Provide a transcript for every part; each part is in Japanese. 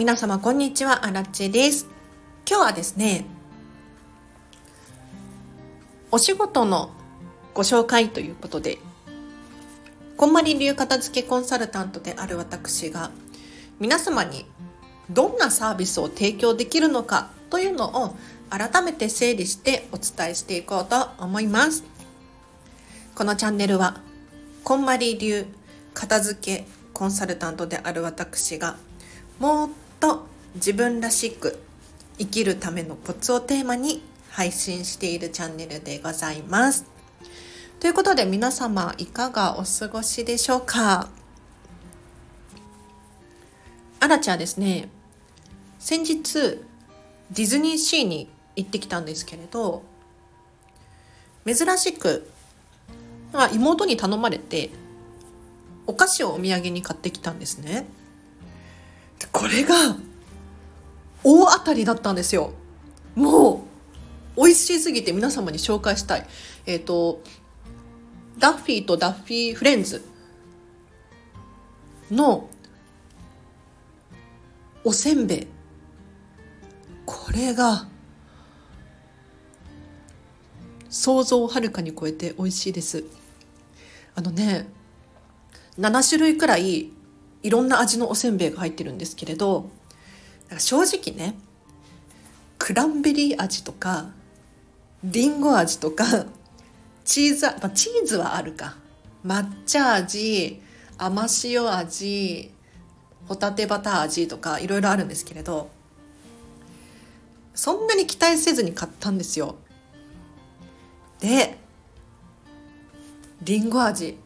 皆様こんにちは、あらちです。今日はですね、お仕事のご紹介ということで、こんまり流片付けコンサルタントである私が、皆様にどんなサービスを提供できるのかというのを改めて整理してお伝えしていこうと思います。このチャンネルは、こんまり流片付けコンサルタントである私が、もっと自分らしく生きるためのコツをテーマに配信しているチャンネルでございます。ということで皆様いかがお過ごしでしょうか？アラチはですね、先日ディズニーシーに行ってきたんですけれど、珍しく、妹に頼まれてお菓子をお土産に買ってきたんですね。これが大当たりだったんですよ。もう美味しすぎて皆様に紹介したい。えっ、ー、と、ダッフィーとダッフィーフレンズのおせんべい。これが想像をはるかに超えて美味しいです。あのね、7種類くらいいろんな味のおせんべいが入ってるんですけれど正直ねクランベリー味とかりんご味とかチーズ、まあ、チーズはあるか。抹茶味甘塩味ホタテバター味とかいろいろあるんですけれどそんなに期待せずに買ったんですよ。でりんご味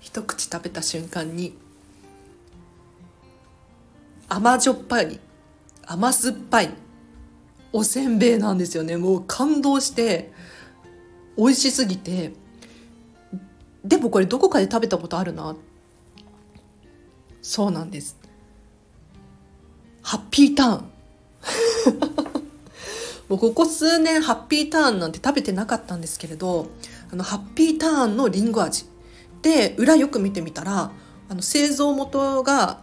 一口食べた瞬間に甘じょっぱい甘酸っぱいおせんべいなんですよね。もう感動して美味しすぎて。でもこれどこかで食べたことあるな。そうなんです。ハッピーターン。もうここ数年ハッピーターンなんて食べてなかったんですけれどあのハッピーターンのりんご味。で裏よく見てみたらあの製造元が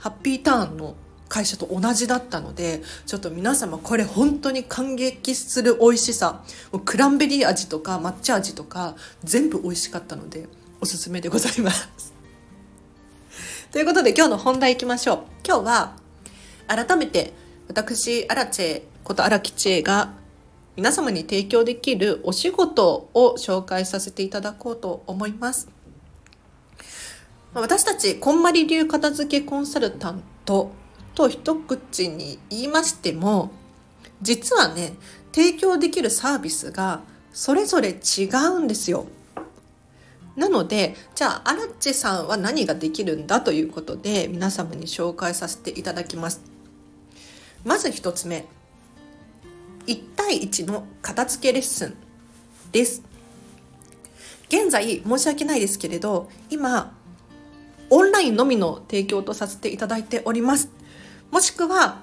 ハッピーターンの会社と同じだったのでちょっと皆様これ本当に感激する美味しさクランベリー味とか抹茶味とか全部美味しかったのでおすすめでございます。ということで今日の本題いきましょう。今日は改めて私アラチェこと荒木千恵が皆様に提供できるお仕事を紹介させていただこうと思います。私たちこんまり流片付けコンサルタントと一口に言いましても実はね提供できるサービスがそれぞれ違うんですよ。なのでじゃあアラッチさんは何ができるんだということで皆様に紹介させていただきます。まず一つ目1対1の片付けレッスンです。現在申し訳ないですけれど今イのみの提供とさせていただいております。もしくは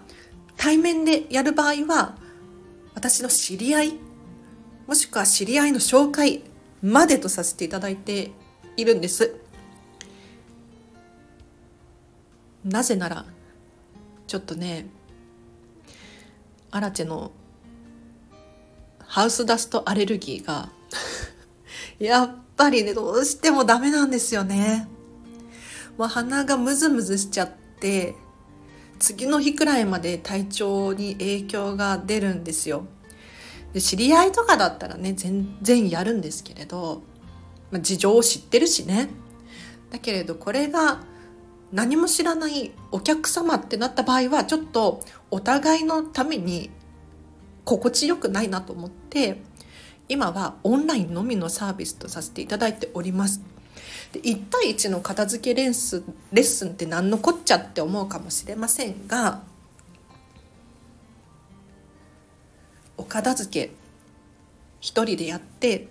対面でやる場合は私の知り合いもしくは知り合いの紹介までとさせていただいているんです。なぜならちょっとねアラチェのハウスダストアレルギーがやっぱりねどうしてもダメなんですよね。もう鼻がムズムズしちゃって次の日くらいまで体調に影響が出るんですよ。で知り合いとかだったらね全然やるんですけれど、まあ、事情を知ってるしね。だけれどこれが何も知らないお客様ってなった場合はちょっとお互いのために心地よくないなと思って今はオンラインのみのサービスとさせていただいております。で1対1の片付けレッスンレッスンって何のこっちゃって思うかもしれませんがお片付け一人でやって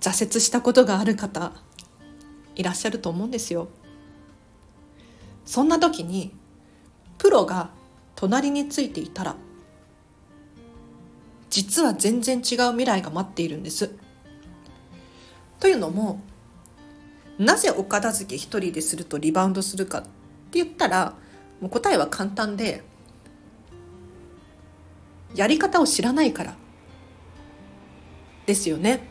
挫折したことがある方いらっしゃると思うんですよ。そんな時にプロが隣についていたら実は全然違う未来が待っているんです。というのもなぜお片付け一人でするとリバウンドするかって言ったらもう答えは簡単でやり方を知らないからですよね。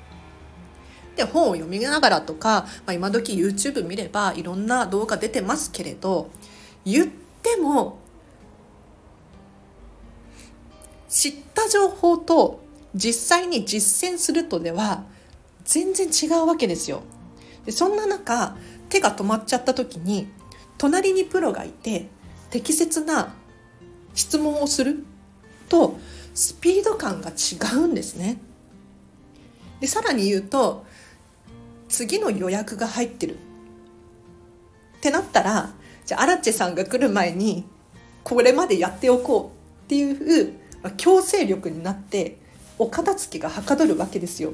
で本を読みながらとか、まあ、今時 YouTube 見ればいろんな動画出てますけれど言っても知った情報と実際に実践するとでは全然違うわけですよ。でそんな中手が止まっちゃった時に隣にプロがいて適切な質問をするとスピード感が違うんですね。でさらに言うと次の予約が入ってるってなったらじゃあアラチェさんが来る前にこれまでやっておこうっていう強制力になってお片付けがはかどるわけですよ。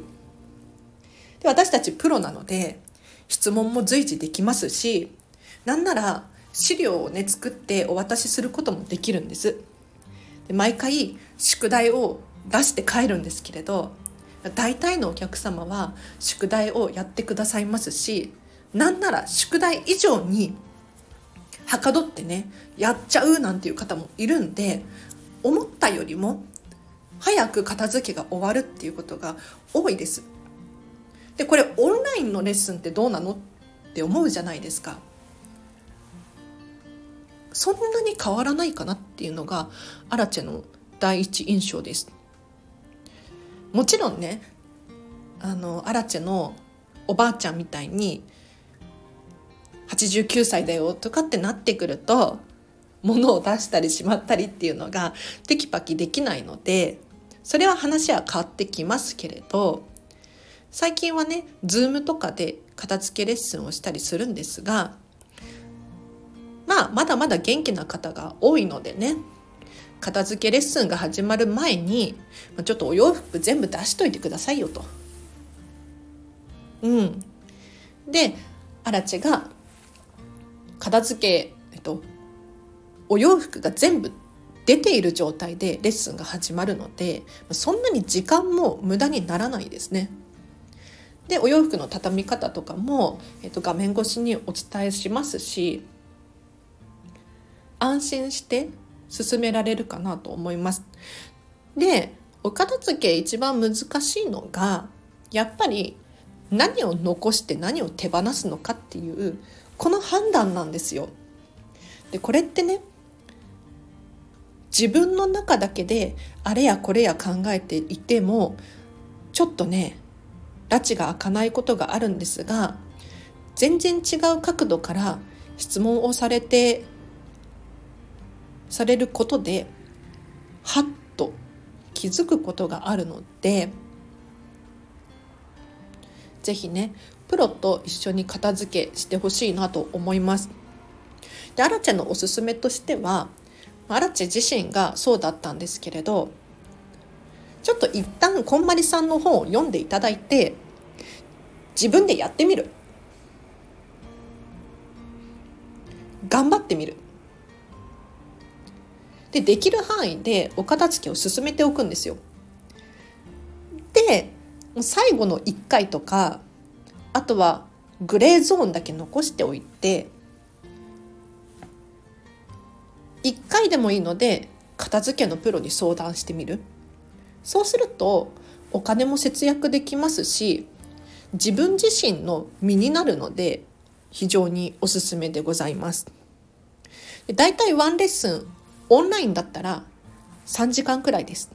で私たちプロなので質問も随時できますしなんなら資料をね作ってお渡しすることもできるんです。で毎回宿題を出して帰るんですけれど大体のお客様は宿題をやってくださいますしなんなら宿題以上にはかどってねやっちゃうなんていう方もいるんで思ったよりも早く片付けが終わるっていうことが多いです。でこれオンラインのレッスンってどうなのって思うじゃないですか。そんなに変わらないかなっていうのがアラチェの第一印象です。もちろんねあのアラチェのおばあちゃんみたいに89歳だよとかってなってくると物を出したりしまったりっていうのがテキパキできないのでそれは話は変わってきますけれど最近はね Zoom とかで片付けレッスンをしたりするんですがまあまだまだ元気な方が多いのでね片付けレッスンが始まる前にちょっとお洋服全部出しといてくださいよと。うん、でアラチが片付け、えっと、お洋服が全部出ている状態でレッスンが始まるのでそんなに時間も無駄にならないですね。でお洋服の畳み方とかも、えっと、画面越しにお伝えしますし安心して進められるかなと思います。でお片付け一番難しいのがやっぱり何を残して何を手放すのかっていうこの判断なんですよ。でこれってね自分の中だけであれやこれや考えていてもちょっとね拉致が開かないことがあるんですが全然違う角度から質問をされてされることではっと気づくことがあるのでぜひねプロと一緒に片付けしてほしいなと思います。でアラチェのおすすめとしてはアラチェ自身がそうだったんですけれどちょっと一旦こんまりさんの本を読んでいただいて自分でやってみる。頑張ってみる。でできる範囲でお片付けを進めておくんですよ。で最後の1回とかあとはグレーゾーンだけ残しておいて1回でもいいので片付けのプロに相談してみる。そうするとお金も節約できますし自分自身の身になるので非常におすすめでございます。だいたいワンレッスンオンラインだったら3時間くらいです。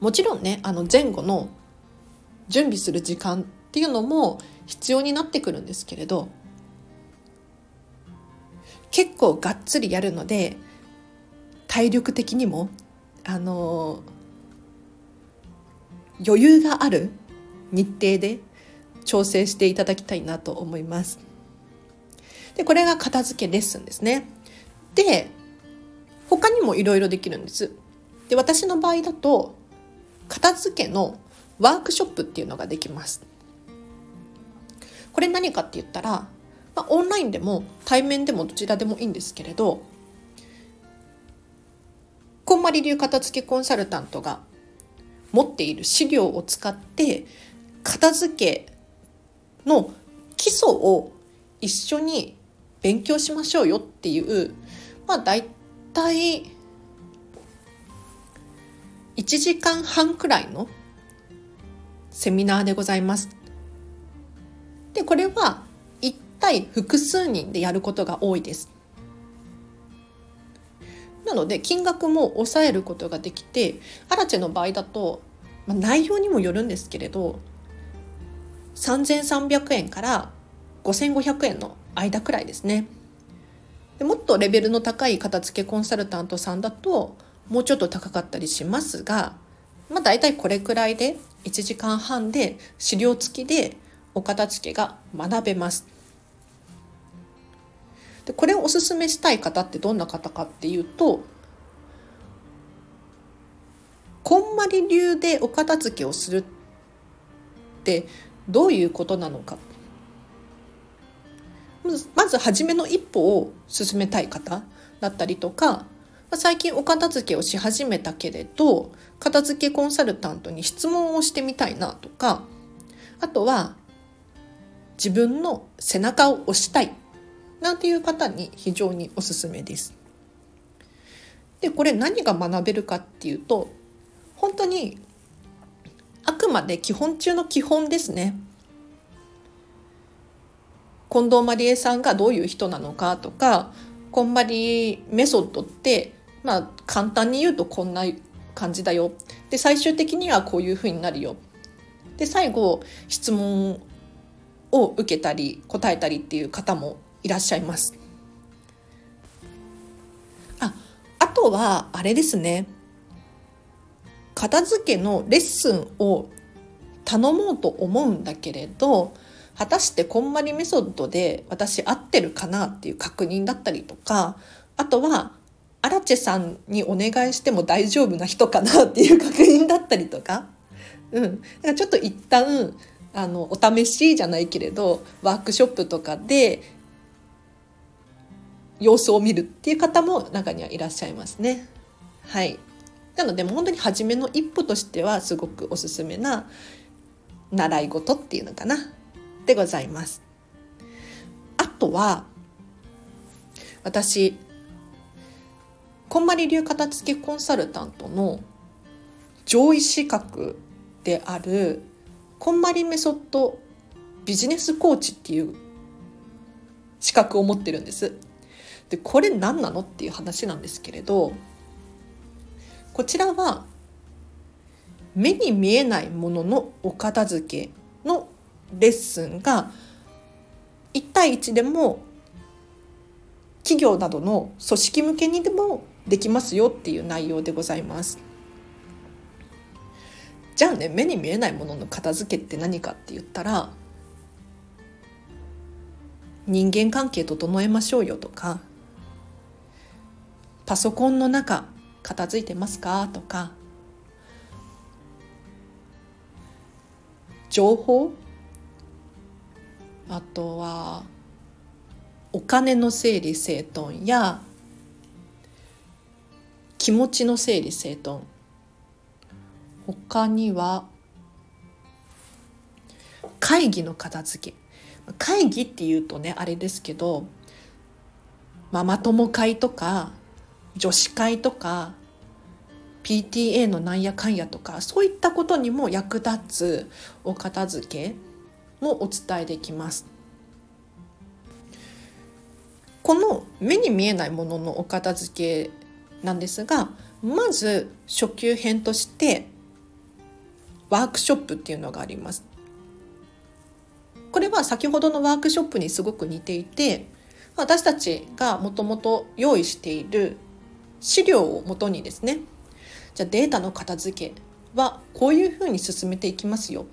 もちろんねあの前後の準備する時間っていうのも必要になってくるんですけれど結構がっつりやるので体力的にもあの余裕がある日程で調整していただきたいなと思います。でこれが片付けレッスンですね。で他にもいろいろできるんです。で私の場合だと片付けのワークショップっていうのができます。これ何かって言ったらまあ、オンラインでも対面でもどちらでもいいんですけれどこんまり流片付けコンサルタントが持っている資料を使って片付けの基礎を一緒に勉強しましょうよっていうまあ大体1時間半くらいのセミナーでございます。でこれは1対複数人でやることが多いです。なので金額も抑えることができてアラチェの場合だと、まあ、内容にもよるんですけれど3300円から5500円の間くらいですね。でもっとレベルの高い片付けコンサルタントさんだともうちょっと高かったりしますがまあ大体これくらいで1時間半で資料付きでお片付けが学べます。でこれをおすすめしたい方ってどんな方かっていうとこんまり流でお片付けをするってどういうことなのか。まず初めの一歩を進めたい方だったりとか最近お片付けをし始めたけれど片付けコンサルタントに質問をしてみたいなとかあとは自分の背中を押したいなんていう方に非常におすすめです。でこれ何が学べるかっていうと本当にあくまで基本中の基本ですね。近藤麻理恵さんがどういう人なのかとかこんまりメソッドってまあ簡単に言うとこんな感じだよで最終的にはこういうふうになるよで最後質問を受けたり答えたりっていう方もいらっしゃいます。ああとはあれですね。片付けのレッスンを頼もうと思うんだけれど果たしてこんまりメソッドで私合ってるかなっていう確認だったりとかあとはアラチェさんにお願いしても大丈夫な人かなっていう確認だったりとか、うん、だからちょっと一旦あのお試しじゃないけれどワークショップとかで様子を見るっていう方も中にはいらっしゃいますね。はい。なのでも本当に初めの一歩としてはすごくおすすめな習い事っていうのかなでございます。あとは私こんまり流片付けコンサルタントの上位資格であるこんまりメソッドビジネスコーチっていう資格を持ってるんです。でこれ何なのっていう話なんですけれどこちらは目に見えないもののお片付けのレッスンが1対1でも企業などの組織向けにでもできますよっていう内容でございます。じゃあね目に見えないものの片付けって何かって言ったら人間関係整えましょうよとかパソコンの中片付いてますか？とか。情報？あとはお金の整理整頓や気持ちの整理整頓。他には会議の片付け。会議っていうとねあれですけどママ友会とか女子会とか PTA のなんやかんやとかそういったことにも役立つお片付けもお伝えできます。この目に見えないもののお片付けなんですがまず初級編としてワークショップっていうのがあります。これは先ほどのワークショップにすごく似ていて私たちがもともと用意している資料をもとにですね。じゃあデータの片付けはこういうふうに進めていきますよ。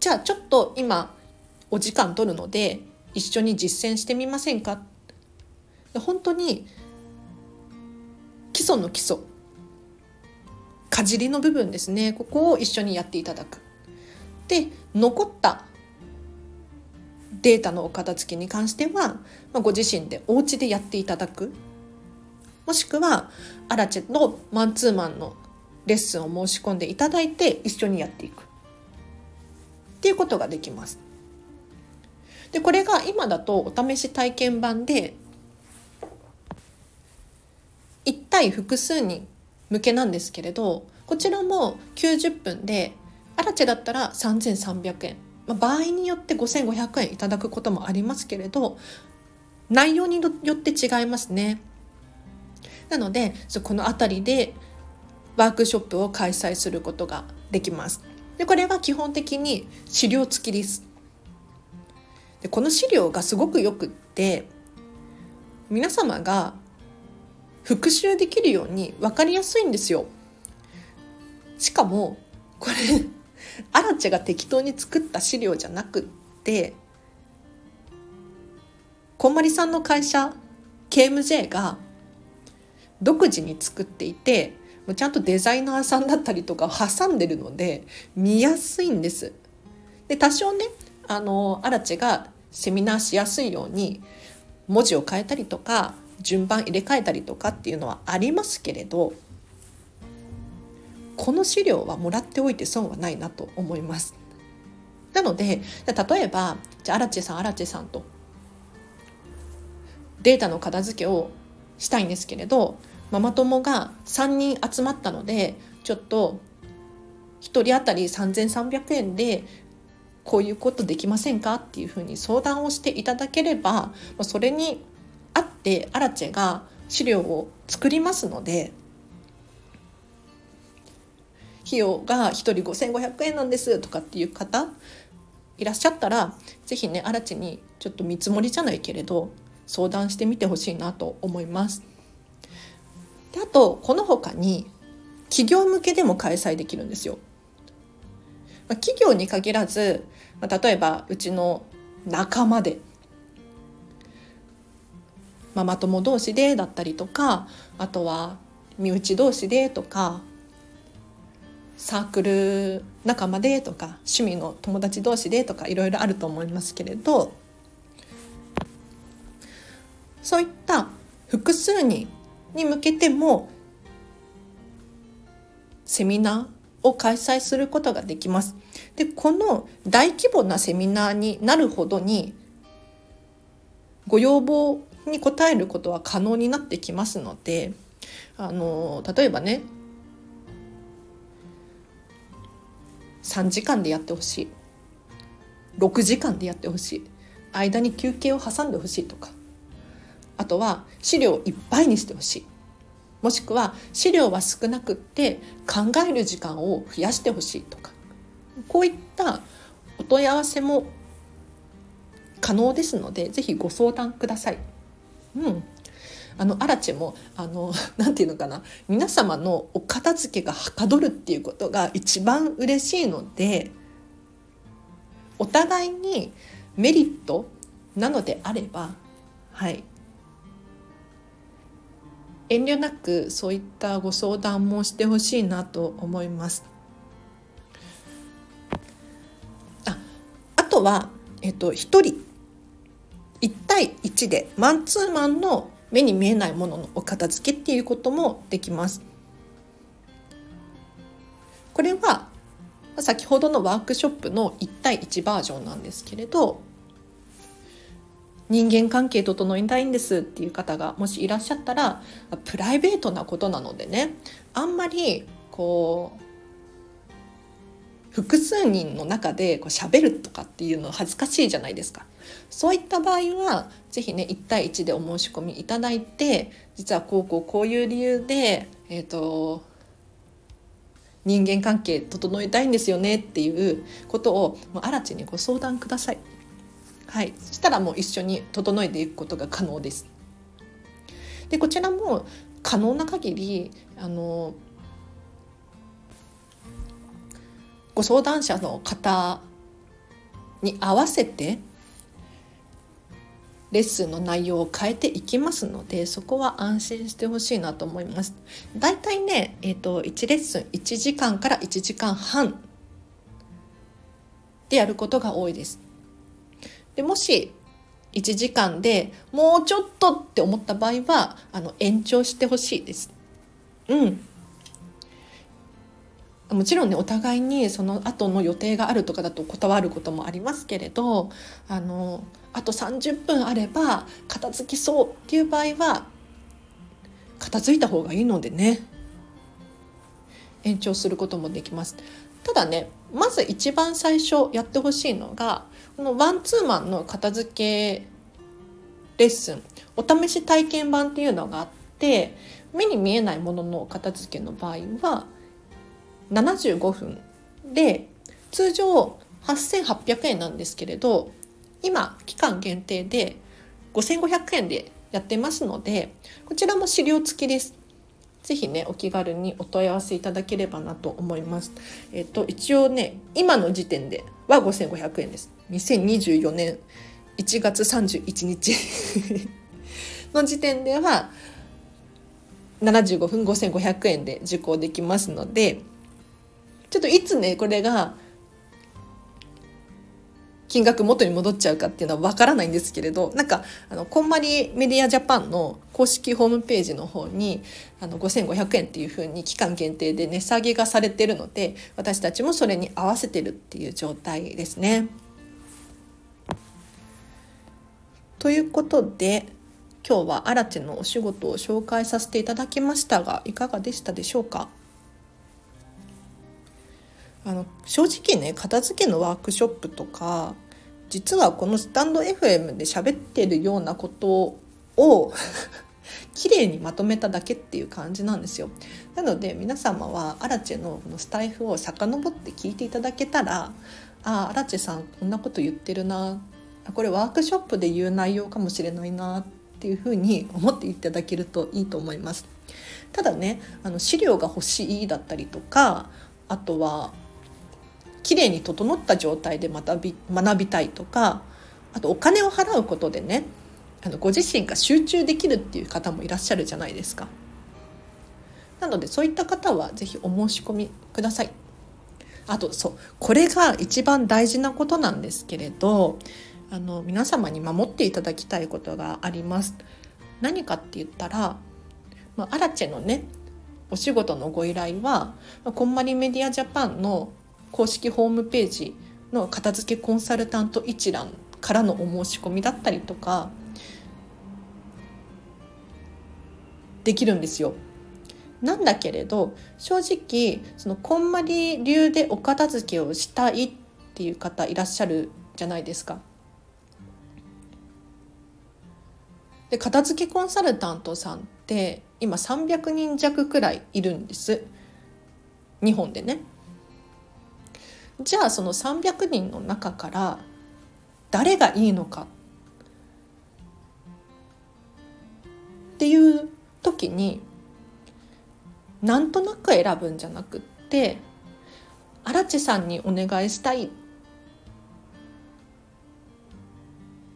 じゃあちょっと今お時間取るので一緒に実践してみませんか？本当に基礎の基礎。かじりの部分ですね。ここを一緒にやっていただく。で残ったデータのお片付けに関しては、ま、ご自身でお家でやっていただく。もしくはアラチェのマンツーマンのレッスンを申し込んでいただいて一緒にやっていくっていうことができます。でこれが今だとお試し体験版で1対複数人向けなんですけれどこちらも90分でアラチェだったら3300円、まあ、場合によって5500円いただくこともありますけれど内容によって違いますね。なのでこの辺りでワークショップを開催することができます。でこれは基本的に資料付きです。でこの資料がすごくよくって皆様が復習できるように分かりやすいんですよ。しかもこれ アラチェが適当に作った資料じゃなくってこんまりさんの会社 KMJ が独自に作っていてちゃんとデザイナーさんだったりとか挟んでるので見やすいんです。で多少ねあのアラチがセミナーしやすいように文字を変えたりとか順番入れ替えたりとかっていうのはありますけれどこの資料はもらっておいて損はないなと思います。なので例えばじゃあアラチェさんアラチェさんとデータの片付けをしたいんですけれどママ友が3人集まったのでちょっと1人当たり3300円でこういうことできませんかっていうふうに相談をしていただければそれにあってアラチェが資料を作りますので費用が1人5500円なんですとかっていう方いらっしゃったら是非ねアラチェにちょっと見積もりじゃないけれど相談してみてほしいなと思います。であとこの他に企業向けでも開催できるんですよ。まあ、企業に限らず、まあ、例えばうちの仲間でママ友同士でだったりとかあとは身内同士でとかサークル仲間でとか趣味の友達同士でとかいろいろあると思いますけれどそういった複数人に向けてもセミナーを開催することができます。でこの大規模なセミナーになるほどにご要望に応えることは可能になってきますのであの例えばね3時間でやってほしい。6時間でやってほしい。間に休憩を挟んでほしいとか。あとは資料をいっぱいにしてほしい。もしくは資料は少なくって考える時間を増やしてほしいとか。こういったお問い合わせも可能ですのでぜひご相談ください。うん、あのアラチェもあの なんていうのかな。皆様のお片付けがはかどるっていうことが一番嬉しいのでお互いにメリットなのであればはい。遠慮なくそういったご相談もしてほしいなと思います。ああとは、えっと、1人1対1でマンツーマンの目に見えないもののお片付けっていうこともできます。これは先ほどのワークショップの1対1バージョンなんですけれど人間関係整えたいんですっていう方がもしいらっしゃったらプライベートなことなのでねあんまりこう複数人の中でこう喋るとかっていうのは恥ずかしいじゃないですか。そういった場合は是非ね1対1でお申し込みいただいて実はこうこうこういう理由で、えーと人間関係整えたいんですよねっていうことをもう新地にご相談ください。はい、そしたらもう一緒に整えていくことが可能です。でこちらも可能な限りあのご相談者の方に合わせてレッスンの内容を変えていきますのでそこは安心してほしいなと思います。だいたいね、えーと、1レッスン1時間から1時間半でやることが多いです。でもし1時間でもうちょっとって思った場合はあの延長してほしいです。うん。もちろんねお互いにその後の予定があるとかだと断ることもありますけれどあのあと30分あれば片付きそうっていう場合は片付いた方がいいのでね延長することもできます。ただねまず一番最初やってほしいのがこのワンツーマンの片付けレッスンお試し体験版っていうのがあって目に見えないものの片付けの場合は75分で通常8800円なんですけれど今期間限定で5500円でやってますのでこちらも資料付きです。ぜひねお気軽にお問い合わせいただければなと思います。えっ、と一応ね今の時点では5500円です。2024年1月31日の時点では75分5500円で受講できますのでちょっといつねこれが金額元に戻っちゃうかっていうのはわからないんですけれどなんかあのこんまりメディアジャパンの公式ホームページの方にあの5500円っていうふうに期間限定で値下げがされてるので私たちもそれに合わせてるっていう状態ですね。ということで今日はアラチのお仕事を紹介させていただきましたがいかがでしたでしょうか？あの正直ね片付けのワークショップとか実はこのスタンド FM で喋ってるようなことを 綺麗にまとめただけっていう感じなんですよ。なので皆様はアラチェのこのスタイフを遡って聞いていただけたらああアラチェさんこんなこと言ってるなこれワークショップで言う内容かもしれないなっていうふうに思っていただけるといいと思います。ただねあの資料が欲しいだったりとかあとは綺麗に整った状態で学び学びたいとかあとお金を払うことでねあのご自身が集中できるっていう方もいらっしゃるじゃないですか。なのでそういった方は是非お申し込みください。あとそうこれが一番大事なことなんですけれどあの皆様に守っていただきたいことがあります。何かって言ったら、まあ、アラチェのねお仕事のご依頼はこんまりメディアジャパンの公式ホームページの片付けコンサルタント一覧からのお申し込みだったりとかできるんですよ。なんだけれど正直そのこんまり流でお片付けをしたいっていう方いらっしゃるじゃないですか。で片付けコンサルタントさんって今300人弱くらいいるんです。日本でね。じゃあその300人の中から誰がいいのか。っていう時になんとなく選ぶんじゃなくって荒地さんにお願いしたい。っ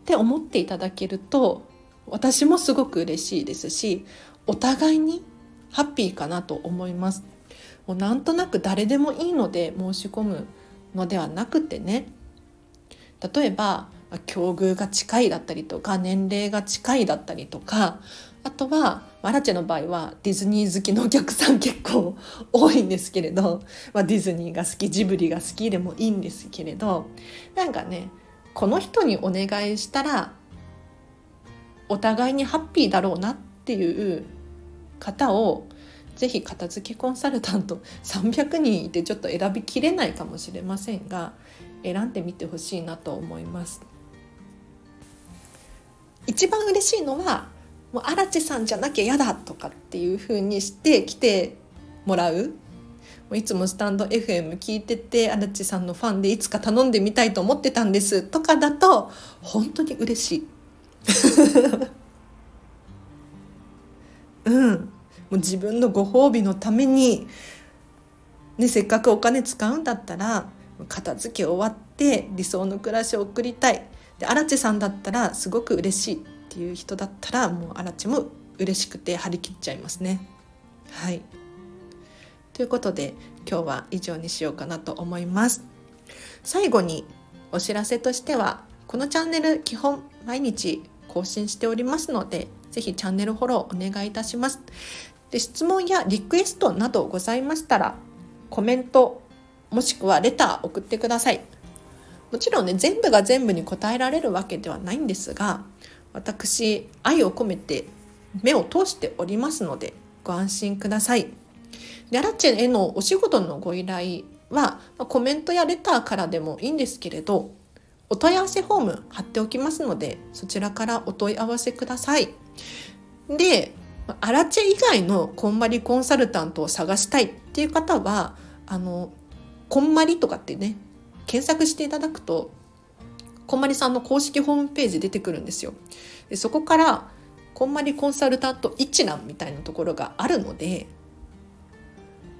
て思っていただけると私もすごく嬉しいですしお互いにハッピーかなと思います。もうなんとなく誰でもいいので申し込むのではなくてね例えば境遇が近いだったりとか年齢が近いだったりとかあとはマラチェの場合はディズニー好きのお客さん結構多いんですけれど、まあ、ディズニーが好きジブリが好きでもいいんですけれどなんかねこの人にお願いしたらお互いにハッピーだろうなっていう方をぜひ片付けコンサルタント300人いてちょっと選びきれないかもしれませんが選んでみてほしいなと思います。一番嬉しいのはもう荒地さんじゃなきゃ嫌だとかっていう風にして来てもらういつもスタンド FM 聞いてて荒地さんのファンでいつか頼んでみたいと思ってたんですとかだと本当に嬉しい。うんもう自分のご褒美のために、ね、せっかくお金使うんだったら片付け終わって理想の暮らしを送りたいで荒地さんだったらすごく嬉しいっていう人だったらもう荒地も嬉しくて張り切っちゃいますね。はいということで今日は以上にしようかなと思います。最後にお知らせとしてはこのチャンネル基本毎日更新しておりますのでぜひチャンネルフォローお願いいたします。で質問やリクエストなどございましたらコメントもしくはレター送ってくださいもちろんね全部が全部に答えられるわけではないんですが私愛を込めて目を通しておりますのでご安心くださいでアラチェへのお仕事のご依頼はコメントやレターからでもいいんですけれどお問い合わせフォーム貼っておきますのでそちらからお問い合わせください。でアラチェ以外のこんまりコンサルタントを探したいっていう方はあのこんまりとかってね検索していただくとこんまりさんの公式ホームページ出てくるんですよ。でそこからこんまりコンサルタント一覧みたいなところがあるので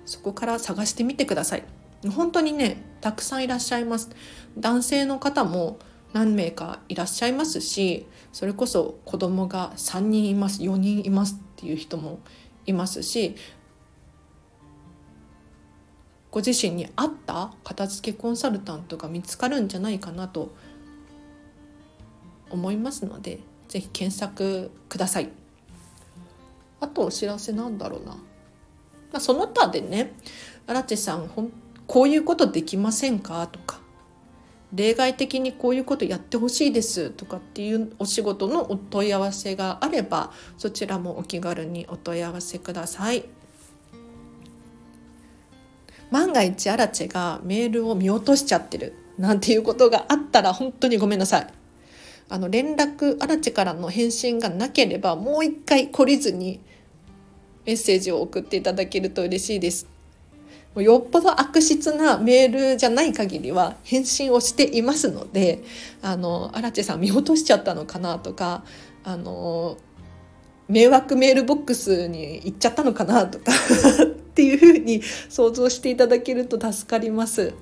そこから探してみてください。本当にねたくさんいらっしゃいます男性の方も何名かいらっしゃいますしそれこそ子供が3人います4人いますっていう人もいますしご自身に合った片付けコンサルタントが見つかるんじゃないかなと思いますので是非検索ください。あとお知らせなんだろうな。まあ、その他でね荒地さんこういうことできませんか？とか例外的にこういうことやってほしいですとかっていうお仕事のお問い合わせがあればそちらもお気軽にお問い合わせください。万が一アラチェがメールを見落としちゃってるなんていうことがあったら本当にごめんなさい。あの連絡アラチェからの返信がなければもう一回懲りずにメッセージを送っていただけると嬉しいです。よっぽど悪質なメールじゃない限りは返信をしていますのであの荒地さん見落としちゃったのかなとかあの迷惑メールボックスに行っちゃったのかなとか っていうふうに想像していただけると助かります。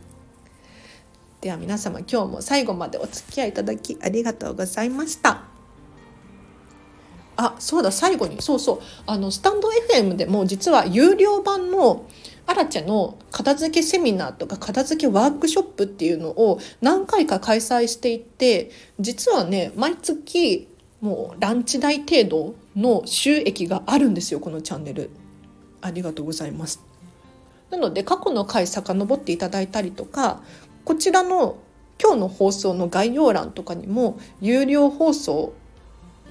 では皆様今日も最後までお付き合いいただきありがとうございました。あそうだ最後にそうそうあのスタンド FM でも実は有料版のアラチェの片付けセミナーとか片付けワークショップっていうのを何回か開催していて実はね毎月もうランチ代程度の収益があるんですよこのチャンネル。ありがとうございます。なので過去の回遡っていただいたりとかこちらの今日の放送の概要欄とかにも有料放送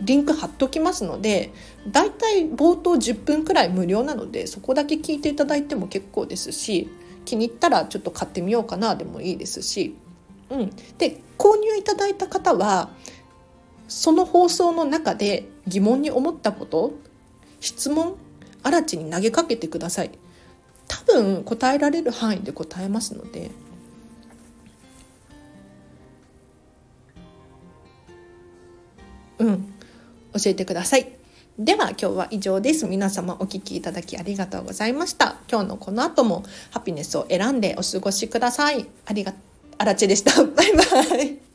リンク貼っておきますのでだいたい冒頭10分くらい無料なのでそこだけ聞いていただいても結構ですし気に入ったらちょっと買ってみようかなでもいいですし、うん、で購入いただいた方はその放送の中で疑問に思ったこと質問新地に投げかけてください。多分答えられる範囲で答えますので。うん。教えてください。では今日は以上です。皆様お聴きいただきありがとうございました。今日のこの後もハピネスを選んでお過ごしください。ありが、あらちでした。バイバイ。